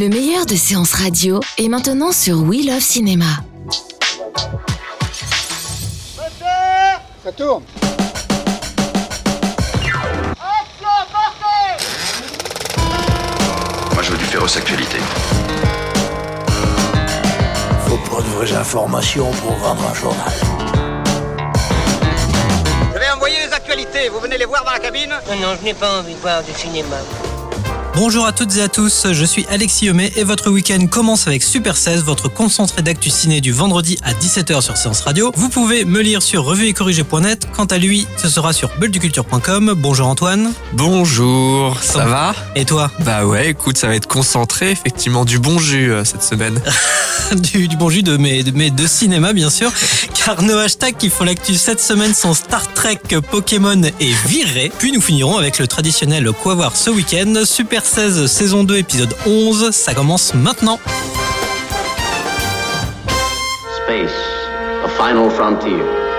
Le meilleur de séances radio est maintenant sur We Love Cinéma. Ça tourne. Moi, je veux du féroce actualité. Faut pas de vraies informations pour vendre un journal. Je vais envoyer les actualités. Vous venez les voir dans la cabine? Non, non, je n'ai pas envie de voir du cinéma. Bonjour à toutes et à tous, je suis Alexis Yomé et votre week-end commence avec Super 16, votre concentré d'actu ciné du vendredi à 17h sur Séance Radio. Vous pouvez me lire sur revueetcorrigé.net. Quant à lui, ce sera sur bulleduculture.com. Bonjour Antoine. Bonjour, ça va? Et toi? Bah ouais, écoute, ça va être concentré, effectivement, du bon jus euh, cette semaine. du, du bon jus de mes, de mes deux cinémas bien sûr, car nos hashtags qui font l'actu cette semaine sont Star Trek, Pokémon et Viré. Puis nous finirons avec le traditionnel Quoi voir ce week-end, Super 16 saison 2 épisode 11, ça commence maintenant. Space, a final frontier.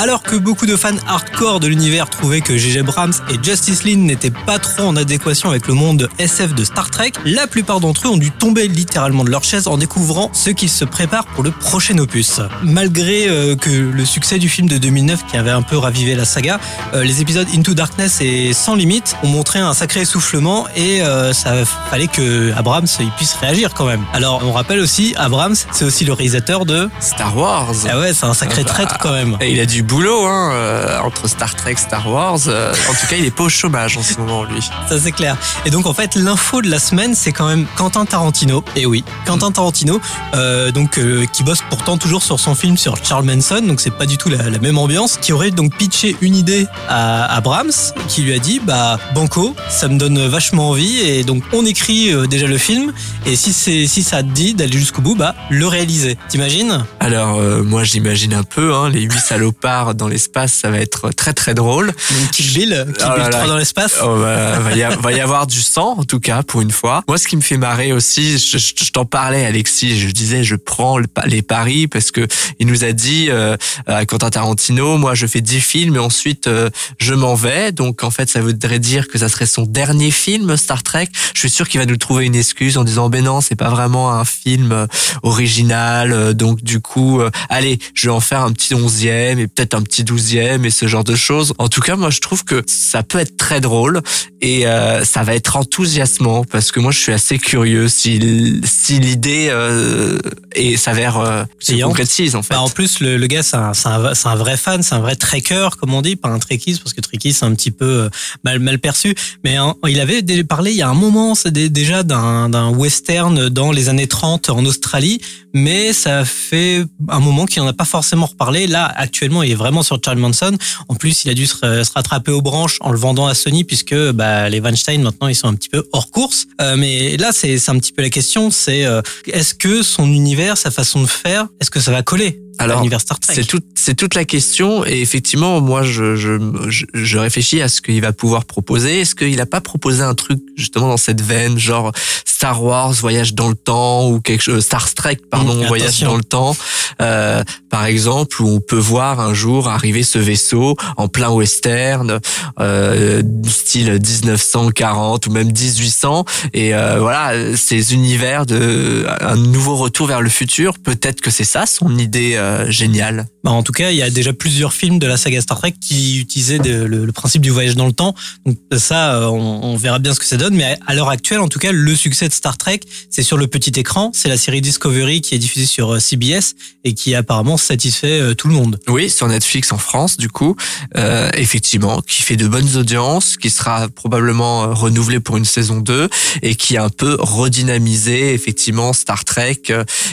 Alors que beaucoup de fans hardcore de l'univers trouvaient que J.J. Abrams et Justice League n'étaient pas trop en adéquation avec le monde SF de Star Trek, la plupart d'entre eux ont dû tomber littéralement de leur chaise en découvrant ce qu'ils se préparent pour le prochain opus. Malgré euh, que le succès du film de 2009 qui avait un peu ravivé la saga, euh, les épisodes Into Darkness et Sans Limite ont montré un sacré essoufflement et euh, ça fallait que Abrams il puisse réagir quand même. Alors on rappelle aussi, Abrams c'est aussi le réalisateur de Star Wars. Ah ouais, c'est un sacré traître quand même. Et il a boulot, hein, euh, entre Star Trek, Star Wars. euh, en tout cas, il est pas au chômage en ce moment, lui. Ça c'est clair. Et donc en fait l'info de la semaine c'est quand même Quentin Tarantino. Et oui, Quentin Tarantino, euh, donc qui bosse pourtant toujours sur son film sur Charles Manson, donc c'est pas du tout la, la même ambiance. Qui aurait donc pitché une idée à Abrams, qui lui a dit bah Banco, ça me donne vachement envie et donc on écrit déjà le film et si c'est si ça te dit d'aller jusqu'au bout, bah le réaliser. T'imagines? Alors, moi, j'imagine un peu, hein, les huit salopards dans l'espace, ça va être très très drôle. Donc Kill Bill, Kill Oh Bill là là. 3 dans l'espace. Oh, bah, va, y a- va y avoir du sang, en tout cas, pour une fois. Moi, ce qui me fait marrer aussi, je, je- je t'en parlais, Alexis, je disais, je prends le les paris parce que il nous a dit, euh, à Quentin Tarantino, moi, je fais 10 films et ensuite, euh, je m'en vais. Donc, en fait, ça voudrait dire que ça serait son dernier film, Star Trek. Je suis sûr qu'il va nous trouver une excuse en disant, ben non, c'est pas vraiment un film euh, original. euh, Donc, du coup, euh, allez, je vais en faire un petit onzième et peut-être un petit douzième et ce genre de choses. En tout cas, moi, je trouve que ça peut être très drôle et euh, ça va être enthousiasmant parce que moi, je suis assez curieux si, si l'idée euh, et s'avère euh, se concrétise, en fait. Bah, en plus, le, le gars, c'est un, vrai fan, c'est un vrai trekker, comme on dit, pas un trekkies, parce que trekkies, c'est un petit peu mal, mal perçu. Mais hein, il avait parlé il y a un moment, c'est déjà d'un d'un western dans les années 30 en Australie, mais ça fait un moment qu'il n'en a pas forcément reparlé. Là, actuellement, il est vraiment sur Charles Manson. En plus, il a dû se, se rattraper aux branches en le vendant à Sony, puisque bah, les Weinstein, maintenant, ils sont un petit peu hors course. Euh, mais là, c'est un petit peu la question, c'est euh, est-ce que son univers, sa façon de faire, est-ce que ça va coller à Alors, l'univers Star Trek? C'est tout, c'est toute la question. Et effectivement, moi, je, je, réfléchis à ce qu'il va pouvoir proposer. Est-ce qu'il a pas proposé un truc justement dans cette veine, genre Star Wars, voyage dans le temps, ou quelque chose, Star Trek, pardon, Mmh, voyage dans le temps, euh, par exemple, où on peut voir un jour arriver ce vaisseau en plein western, euh, style 1940 ou même 1800, et euh, voilà, ces univers de un nouveau retour vers le futur. Peut-être que c'est ça son idée euh, géniale. Bah, en tout cas, il y a déjà plusieurs films de la saga Star Trek qui utilisaient de- le, le principe du voyage dans le temps. Donc ça, euh, on, on verra bien ce que ça donne. Mais à, à l'heure actuelle, en tout cas, le succès Star Trek, c'est sur le petit écran. C'est la série Discovery qui est diffusée sur euh, CBS et qui apparemment satisfait euh, tout le monde. Oui, sur Netflix en France, du coup, euh, effectivement, qui fait de bonnes audiences, qui sera probablement renouvelé pour une saison 2 et qui a un peu redynamisé effectivement Star Trek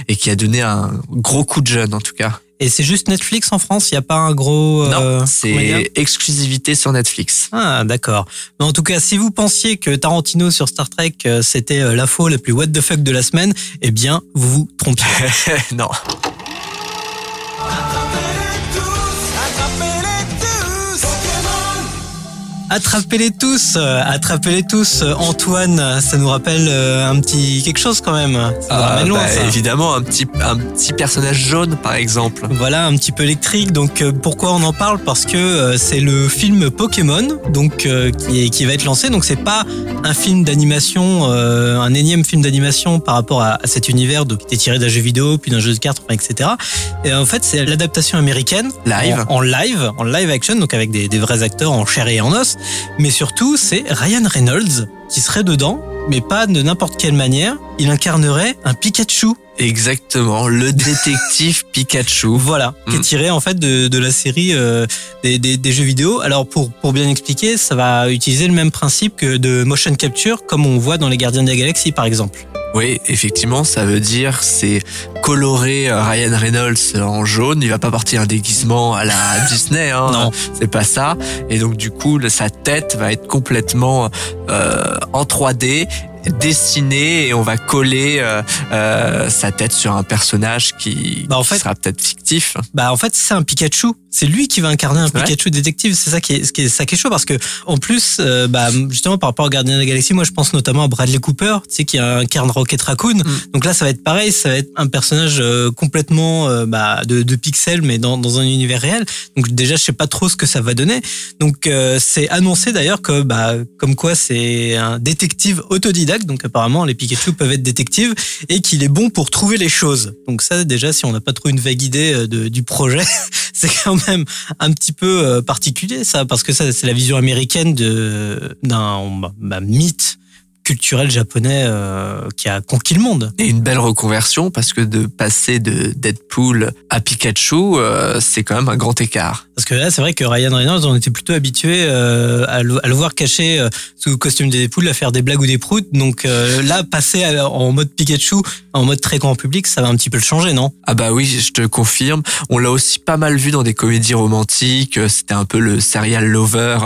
et qui a donné un gros coup de jeune en tout cas. Et c'est juste Netflix en France. Il n'y a pas un gros. euh, non, c'est exclusivité sur Netflix. Ah, d'accord. Mais en tout cas, si vous pensiez que Tarantino sur Star Trek, euh, c'était euh, l'info la plus what the fuck de la semaine, eh bien, vous vous trompiez. non. Attrapez-les tous, euh, attrapez-les tous. Euh, Antoine, ça nous rappelle euh, un petit quelque chose quand même. Ça nous Ah, ramène loin, bah, ça. évidemment, un petit, un petit personnage jaune, par exemple. Voilà, un petit peu électrique. Donc pourquoi on en parle? Parce que c'est le film Pokémon, donc qui, est- qui va être lancé. Donc c'est pas un film d'animation, euh, un énième film d'animation par rapport à, à cet univers donc, qui était tiré d'un jeu vidéo, puis d'un jeu de cartes, etc. Et en fait, c'est l'adaptation américaine Live. en, en live, en live action, donc avec des, des vrais acteurs en chair et en os. Mais surtout, c'est Ryan Reynolds qui serait dedans, mais pas de n'importe quelle manière. Il incarnerait un Pikachu. Exactement, le détective Pikachu. Voilà, qui est Mm. tiré en fait de, de la série euh, des, des, des jeux vidéo. Alors pour, pour bien expliquer, ça va utiliser le même principe que de motion capture, comme on voit dans les Gardiens de la Galaxie par exemple. Oui, effectivement, ça veut dire c'est colorer euh, Ryan Reynolds en jaune. Il va pas porter un déguisement à la Disney, hein. Non. C'est pas ça. Et donc du coup, sa tête va être complètement euh, en 3D dessinée et on va coller euh, euh, sa tête sur un personnage qui, Bah, en qui fait- sera peut-être fictif. Bah en fait c'est un Pikachu. C'est lui qui va incarner un Ouais. Pikachu détective. C'est ça qui est, qui est ça qui est chaud parce que en plus, euh, bah justement par rapport aux Gardiens de la Galaxie, moi je pense notamment à Bradley Cooper, tu sais qui incarne Rocket Raccoon. Mm. Donc là ça va être pareil, ça va être un personnage euh, complètement euh, bah, de, de pixels mais dans, dans un univers réel. Donc déjà je sais pas trop ce que ça va donner. Donc euh, c'est annoncé d'ailleurs que bah comme quoi c'est un détective autodidacte. Donc apparemment les Pikachu peuvent être détectives et qu'il est bon pour trouver les choses. Donc ça déjà si on n'a pas trop une vague idée euh, du projet, c'est quand même un petit peu euh, particulier ça parce que ça c'est la vision américaine d'un bah, mythe culturel japonais euh, qui a conquis le monde. Et une belle reconversion parce que de passer de Deadpool à Pikachu, euh, c'est quand même un grand écart. Parce que là, c'est vrai que Ryan Reynolds, on était plutôt habitué euh, à, le, à le voir caché sous le costume des poules, à faire des blagues ou des proutes. Donc là, passer à- en mode Pikachu, en mode très grand public, ça va un petit peu le changer, non? Ah bah oui, je te confirme. On l'a aussi pas mal vu dans des comédies romantiques. C'était un peu le serial lover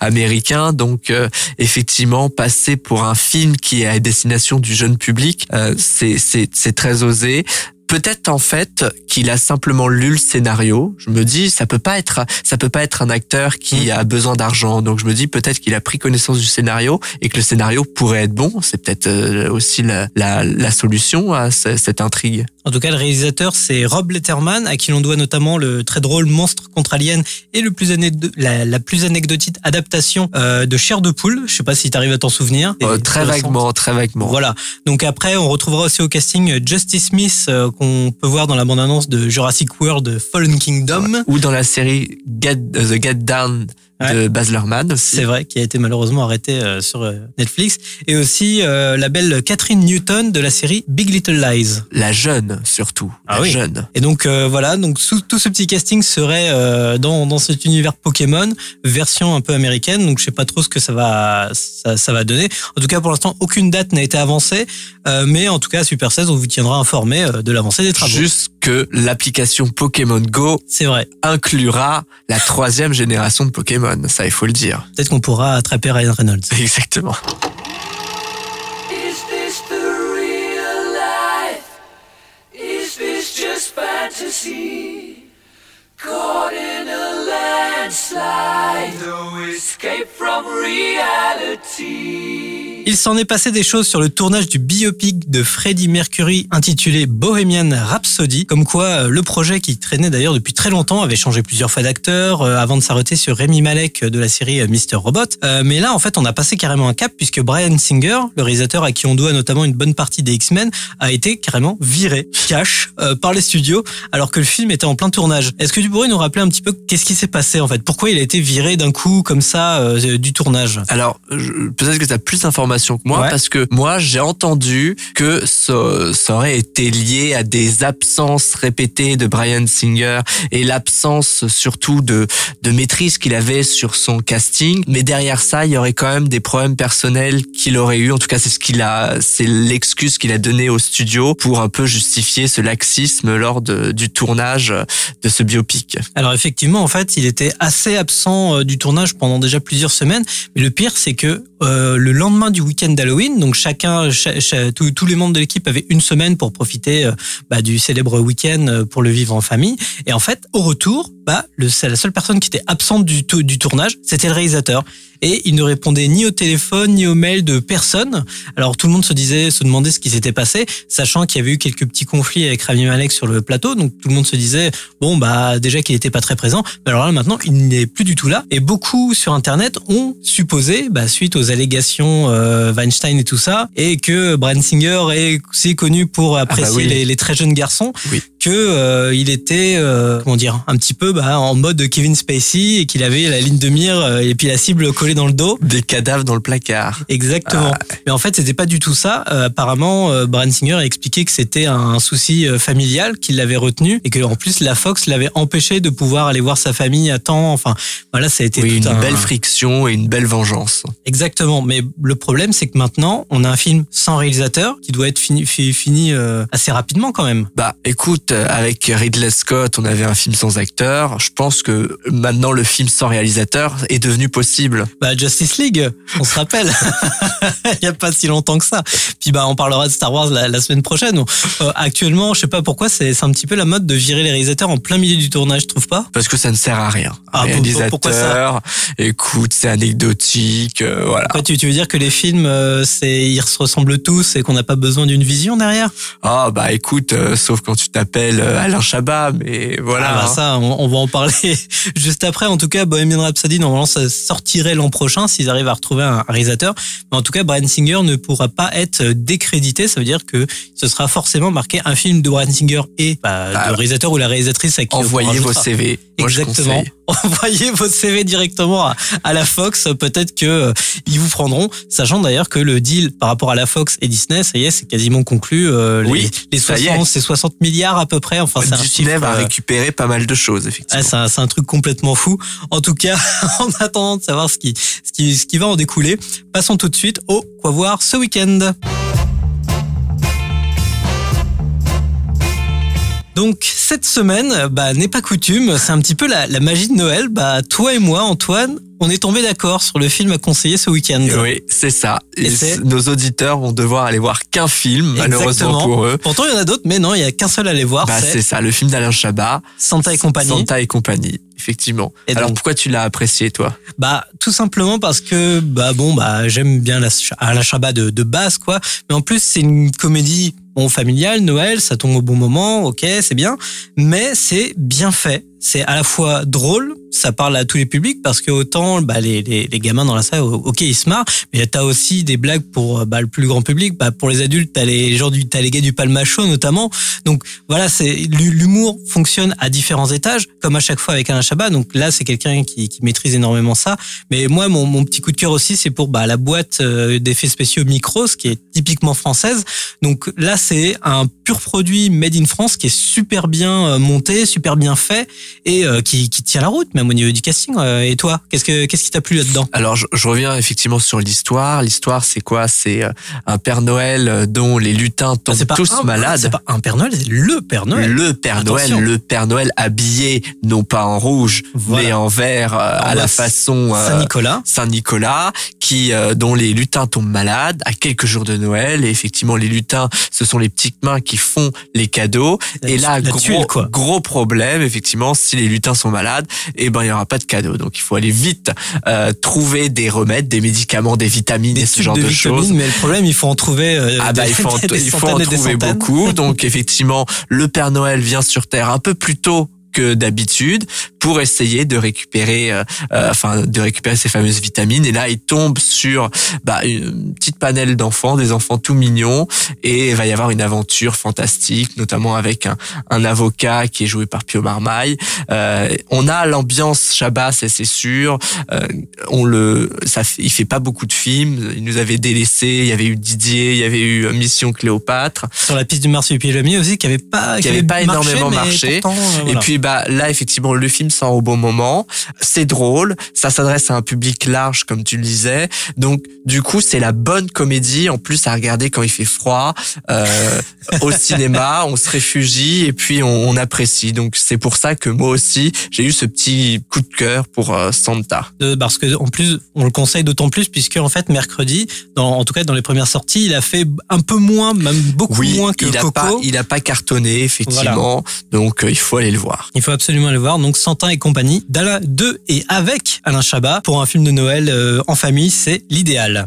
américain. Donc effectivement, passer pour un film qui est à destination du jeune public, euh, c'est très osé. Peut-être en fait qu'il a simplement lu le scénario. Je me dis ça peut pas être ça peut pas être un acteur qui a besoin d'argent. Donc je me dis peut-être qu'il a pris connaissance du scénario et que le scénario pourrait être bon. C'est peut-être euh, aussi la, la la solution à ce- cette intrigue. En tout cas, le réalisateur, c'est Rob Letterman, à qui l'on doit notamment le très drôle Monstre contre Alien et le plus la, la plus anecdotique adaptation euh, de Chair de poule. Je sais pas si tu arrives à t'en souvenir. Euh, très vaguement, très vaguement. Voilà. Donc après, on retrouvera aussi au casting Justice Smith euh, qu'on peut voir dans la bande-annonce de Jurassic World Fallen Kingdom. Ou dans la série Get, euh, The Get Down de Baz Luhrmann aussi. C'est vrai, qui a été malheureusement arrêté euh, sur euh, Netflix. Et aussi euh, la belle Catherine Newton de la série Big Little Lies. La jeune, surtout. Ah la oui. jeune. Et donc euh, voilà, donc sous- tout ce petit casting serait euh, dans, dans cet univers Pokémon, version un peu américaine. Donc je sais pas trop ce que ça va ça, ça va donner. En tout cas, pour l'instant, aucune date n'a été avancée, euh, mais en tout cas, Super 16, on vous tiendra informé de l'avancée des travaux. Juste que l'application Pokémon Go C'est vrai. inclura la troisième génération de Pokémon. Ça, il faut le dire. Peut-être qu'on pourra attraper Ryan Reynolds. Exactement. Is this the real life? Is this just fantasy? Caught in Il s'en est passé des choses sur le tournage du biopic de Freddie Mercury intitulé Bohemian Rhapsody, comme quoi euh, le projet qui traînait d'ailleurs depuis très longtemps avait changé plusieurs fois d'acteur euh, avant de s'arrêter sur Rémi Malek euh, de la série Mr. Robot. Mais là, en fait, on a passé carrément un cap puisque Brian Singer, le réalisateur à qui on doit notamment une bonne partie des X-Men, a été carrément viré, cash, par les studios alors que le film était en plein tournage. Est-ce que tu pourrais nous rappeler un petit peu qu'est-ce qui s'est passé en fait Pourquoi il a été viré d'un coup comme ça euh, du tournage? Alors, peut-être que tu as plus d'informations que moi, Ouais. parce que moi, j'ai entendu que ça, ça aurait été lié à des absences répétées de Brian Singer et l'absence surtout de, de maîtrise qu'il avait sur son casting. Mais derrière ça, il y aurait quand même des problèmes personnels qu'il aurait eu. En tout cas, c'est ce qu'il a, c'est l'excuse qu'il a donnée au studio pour un peu justifier ce laxisme lors de- du tournage de ce biopic. Alors effectivement, en fait, il était assez absent euh, du tournage pendant déjà plusieurs semaines. Mais le pire, c'est que euh, le lendemain du week-end d'Halloween, donc chacun, cha- cha- tous- les membres de l'équipe avaient une semaine pour profiter euh, bah, du célèbre week-end pour le vivre en famille. Et en fait, au retour, bah, le, la seule personne qui était absente du, tou- du tournage, c'était le réalisateur. Et il ne répondait ni au téléphone, ni aux mails de personne. Alors tout le monde se disait, se demandait ce qui s'était passé, sachant qu'il y avait eu quelques petits conflits avec Rami Malek sur le plateau. Donc tout le monde se disait, bon, bah, déjà qu'il n'était pas très présent. Mais alors là, maintenant, il n'est plus du tout là. Et beaucoup sur Internet ont supposé, bah, suite aux allégations euh, Weinstein et tout ça, et que Brian Singer est aussi connu pour apprécier oui. les, les très jeunes garçons, Oui. Que euh, il était, euh, comment dire, un petit peu bah, en mode Kevin Spacey et qu'il avait la ligne de mire euh, et puis la cible collée dans le dos. Des cadavres dans le placard. Exactement. Mais en fait, c'était pas du tout ça. Euh, apparemment, euh, Brian Singer a expliqué que c'était un souci familial qui l'avait retenu et que en plus la Fox l'avait empêché de pouvoir aller voir sa famille à temps. Enfin, voilà, ça a été Oui, tout une un- belle friction et une belle vengeance. Exactement. Mais le problème, c'est que maintenant, on a un film sans réalisateur qui doit être fini, fi- fini assez rapidement quand même. Bah, écoute, euh, avec Ridley Scott, on avait un film sans acteur. Je pense que maintenant le film sans réalisateur est devenu possible. Bah, Justice League, on se rappelle. Il y a pas si longtemps que ça. Puis bah, on parlera de Star Wars la, la semaine prochaine. Euh, actuellement, je sais pas pourquoi, c'est un petit peu la mode de virer les réalisateurs en plein milieu du tournage, je trouve pas? Parce que ça ne sert à rien. Ah, Réalisateur, pourquoi ça écoute, c'est anecdotique, euh, voilà. Quoi, tu, tu veux dire que les films, euh, c'est ils se ressemblent tous et qu'on n'a pas besoin d'une vision derrière? Ah bah écoute, sauf quand tu t'appelles euh, Alain Chabat, mais voilà. Ah bah hein. ça, on, on va en parler juste après. En tout cas, Bohemian Rhapsody, normalement, ça sortirait l'an prochain s'ils arrivent à retrouver un réalisateur. Mais en tout cas, Brian Singer ne pourra pas être décrédité. Ça veut dire que ce sera forcément marqué un film de Brian Singer et bah, Bah, le réalisateur ou la réalisatrice à qui Envoyez vos. CV. Moi, Exactement. Envoyez vos CV directement à, à la Fox. Peut-être que euh, ils vous prendront. Sachant d'ailleurs que le deal par rapport à la Fox et Disney, ça y est, c'est quasiment conclu. Euh, les, Oui, les ça y est. 60, c'est 60 milliards à peu près. Enfin, c'est un chiffre, va euh, récupérer pas mal de choses, effectivement. c'est un, c'est un truc complètement fou. En tout cas, en attendant de savoir ce qui, ce qui, ce qui va en découler, passons tout de suite au quoi voir ce week-end. Donc cette semaine, bah, n'est pas coutume, c'est un petit peu la, la magie de Noël. Bah, toi et moi, Antoine, on est tombé d'accord sur le film à conseiller ce week-end. Oui, c'est ça. Et nos auditeurs vont devoir aller voir qu'un film, malheureusement pour eux. Pourtant, il y en a d'autres, mais non, il y a qu'un seul à aller voir. Bah, c'est c'est ça, le film d'Alain Chabat. Santa et compagnie. Santa et compagnie, effectivement. Et Alors donc- pourquoi tu l'as apprécié, toi? Bah tout simplement parce que bah bon bah j'aime bien la Alain Chabat de, de base quoi, mais en plus c'est une comédie bon familiale Noël, ça tombe au bon moment, ok c'est bien, mais c'est bien fait. C'est à la fois drôle, ça parle à tous les publics parce que autant bah, les, les, les gamins dans la salle, ok ils se marrent, mais t'as aussi des blagues pour bah, le plus grand public. Bah, pour les adultes, t'as les gens du t'as les gars du Palmacho notamment. Donc voilà, c'est l'humour fonctionne à différents étages, comme à chaque fois avec Alain Chabat. Donc là c'est quelqu'un qui, qui maîtrise énormément ça. Mais moi, mon, mon petit coup de cœur aussi, c'est pour bah, la boîte euh, d'effets spéciaux Micros, qui est typiquement française. Donc là, c'est un pur produit made in France qui est super bien euh, monté, super bien fait et euh, qui, qui tient la route, même au niveau du casting. Euh, Et toi, qu'est-ce que qu'est-ce qui t'a plu là-dedans? Alors, je, je reviens effectivement sur l'histoire. L'histoire, c'est quoi? C'est euh, un Père Noël dont les lutins Ah, tombent pas tous un- malades. C'est pas un Père Noël, c'est le Père Noël. Le Père Attention. Noël, le Père Noël habillé non pas en rouge, Voilà. mais en vert euh, à la façon euh, Saint-Nicolas. Saint-Nicolas, qui euh, dont les lutins tombent malades à quelques jours de Noël. Et effectivement, les lutins, ce sont les petites mains qui font les cadeaux. La et là, la gros, tuile, quoi. gros problème, effectivement, si les lutins sont malades, eh ben il y aura pas de cadeaux. Donc il faut aller vite euh, trouver des remèdes, des médicaments, des vitamines Des et ce genre de, choses. mais le problème, il faut en trouver. euh, Ah bah des- il faut en, il faut en trouver beaucoup. Donc effectivement, le Père Noël vient sur Terre un peu plus tôt que d'habitude pour essayer de récupérer euh, euh, enfin de récupérer ces fameuses vitamines. Et là il tombe sur bah, une petite panel d'enfants des enfants tout mignons. Et il va y avoir une aventure fantastique notamment avec un, un avocat qui est joué par Pio Marmaille. Euh, on a l'ambiance Shabbat c'est c'est sûr. Euh, on le ça il fait pas beaucoup de films. Il nous avait délaissé. Il y avait eu Didier il y avait eu Mission Cléopâtre. Sur la piste du marsupilami aussi, qui avait pas, Qui avait pas énormément marché. pourtant, Et puis bah là effectivement le film sort au bon moment, c'est drôle, ça s'adresse à un public large comme tu le disais. Donc du coup c'est la bonne comédie en plus à regarder quand il fait froid euh, au cinéma, on se réfugie et puis on, on apprécie. Donc c'est pour ça que moi aussi j'ai eu ce petit coup de cœur pour euh, Santa. de- parce que en plus on le conseille d'autant plus puisque en fait mercredi dans en tout cas dans les premières sorties il a fait un peu moins même beaucoup moins que il a Coco pas il a pas cartonné effectivement. Donc euh, il faut aller le voir. Il faut absolument aller voir. Donc Santin et compagnie, d'Alain de et avec Alain Chabat pour un film de Noël euh, en famille, c'est l'idéal.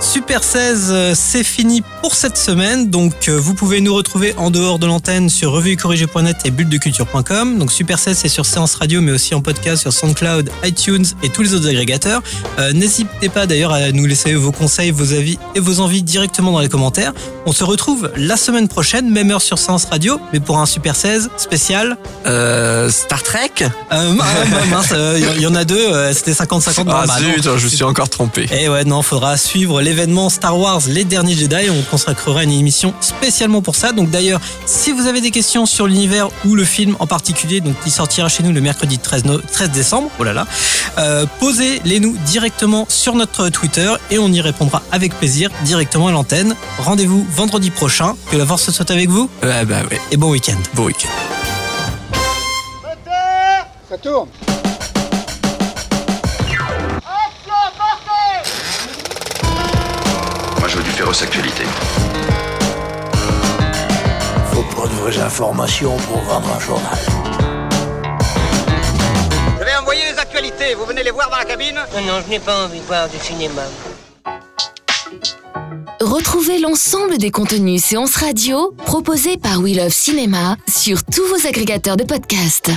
Super 16, euh, c'est fini pour cette semaine. Donc, euh, vous pouvez nous retrouver en dehors de l'antenne sur revuecorrigé.net et bulledeculture.com. Donc, Super 16, c'est sur Séance Radio, mais aussi en podcast sur SoundCloud, iTunes et tous les autres agrégateurs. Euh, N'hésitez pas d'ailleurs à nous laisser vos conseils, vos avis et vos envies directement dans les commentaires. On se retrouve la semaine prochaine, même heure sur Séance Radio, mais pour un Super 16 spécial. Euh, Star Trek? Euh, il y, en a deux, c'était 50-50. Ah Bah, non. zut, je me suis encore trompé. Et ouais, non, faudra suivre l'événement Star Wars Les Derniers Jedi. On consacrera une émission spécialement pour ça. Donc d'ailleurs, si vous avez des questions sur l'univers ou le film en particulier, donc qui sortira chez nous le mercredi 13, no- 13 décembre, oh là là, euh, posez-les nous directement sur notre Twitter et on y répondra avec plaisir directement à l'antenne. Rendez-vous vendredi prochain. Que la force soit avec vous Ouais, bah ouais. et bon week-end. Bon week-end. Ça tourne. Moi, je veux du féroce actualité. Faut pas de vraies informations pour vendre un journal. Je vais envoyer les actualités, vous venez les voir dans la cabine Non, non, je n'ai pas envie de voir du cinéma. Retrouvez l'ensemble des contenus séances radio proposés par We Love Cinéma sur tous vos agrégateurs de podcasts.